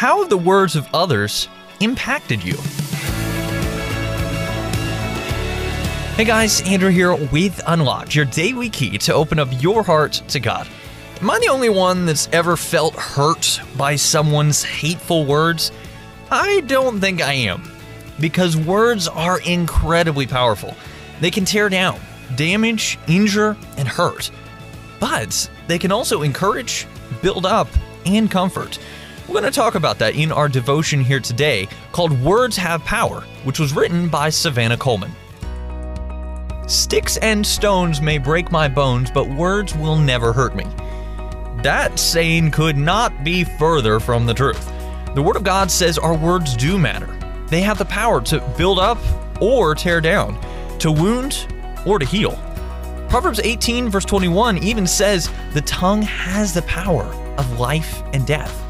How have the words of others impacted you? Hey guys, Andrew here with Unlocked, your daily key to open up your heart to God. Am I the only one that's ever felt hurt by someone's hateful words? I don't think I am. Because words are incredibly powerful. They can tear down, damage, injure, and hurt. But they can also encourage, build up, and comfort. We're going to talk about that in our devotion here today called Words Have Power, which was written by Savannah Coleman. Sticks and stones may break my bones, but words will never hurt me. That saying could not be further from the truth. The Word of God says our words do matter. They have the power to build up or tear down, to wound or to heal. Proverbs 18, verse 21 even says the tongue has the power of life and death.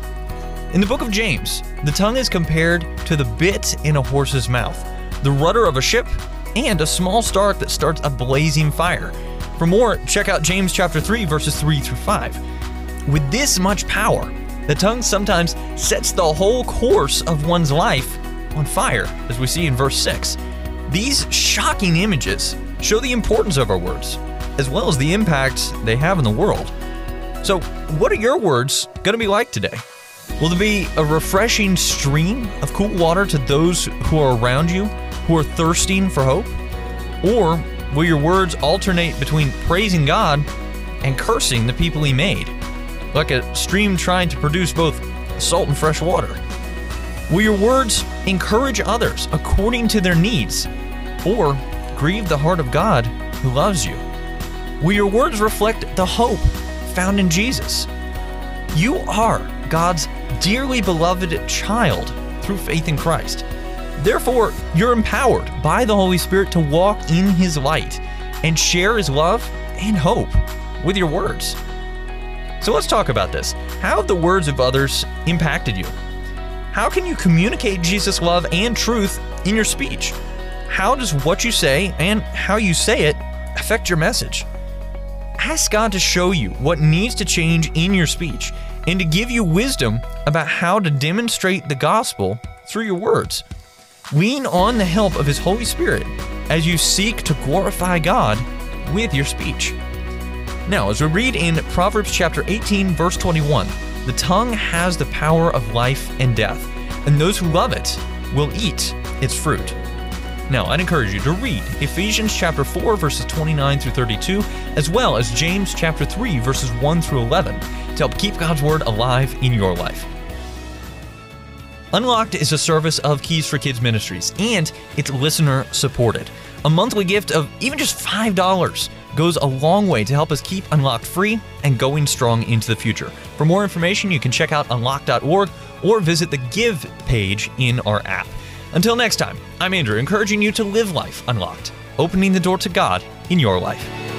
In the book of James, the tongue is compared to the bit in a horse's mouth, the rudder of a ship, and a small spark that starts a blazing fire. For more, check out James chapter 3 verses 3 through 5. With this much power, the tongue sometimes sets the whole course of one's life on fire, as we see in verse 6. These shocking images show the importance of our words, as well as the impact they have in the world. So, what are your words going to be like today? Will there be a refreshing stream of cool water to those who are around you who are thirsting for hope? Or will your words alternate between praising God and cursing the people He made, like a stream trying to produce both salt and fresh water? Will your words encourage others according to their needs, or grieve the heart of God who loves you? Will your words reflect the hope found in Jesus? You are God's dearly beloved child through faith in Christ. Therefore, you're empowered by the Holy Spirit to walk in His light and share His love and hope with your words. So let's talk about this. How have the words of others impacted you? How can you communicate Jesus' love and truth in your speech? How does what you say and how you say it affect your message? Ask God to show you what needs to change in your speech and to give you wisdom about how to demonstrate the gospel through your words. Lean on the help of His Holy Spirit as you seek to glorify God with your speech. Now, as we read in Proverbs chapter 18, verse 21, the tongue has the power of life and death, and those who love it will eat its fruit. Now, I'd encourage you to read Ephesians chapter 4 verses 29 through 32, as well as James chapter 3 verses 1 through 11 to help keep God's word alive in your life. Unlocked is a service of Keys for Kids Ministries, and it's listener supported. A monthly gift of even just $5 goes a long way to help us keep Unlocked free and going strong into the future. For more information, you can check out unlocked.org or visit the Give page in our app. Until next time, I'm Andrew, encouraging you to live life unlocked, opening the door to God in your life.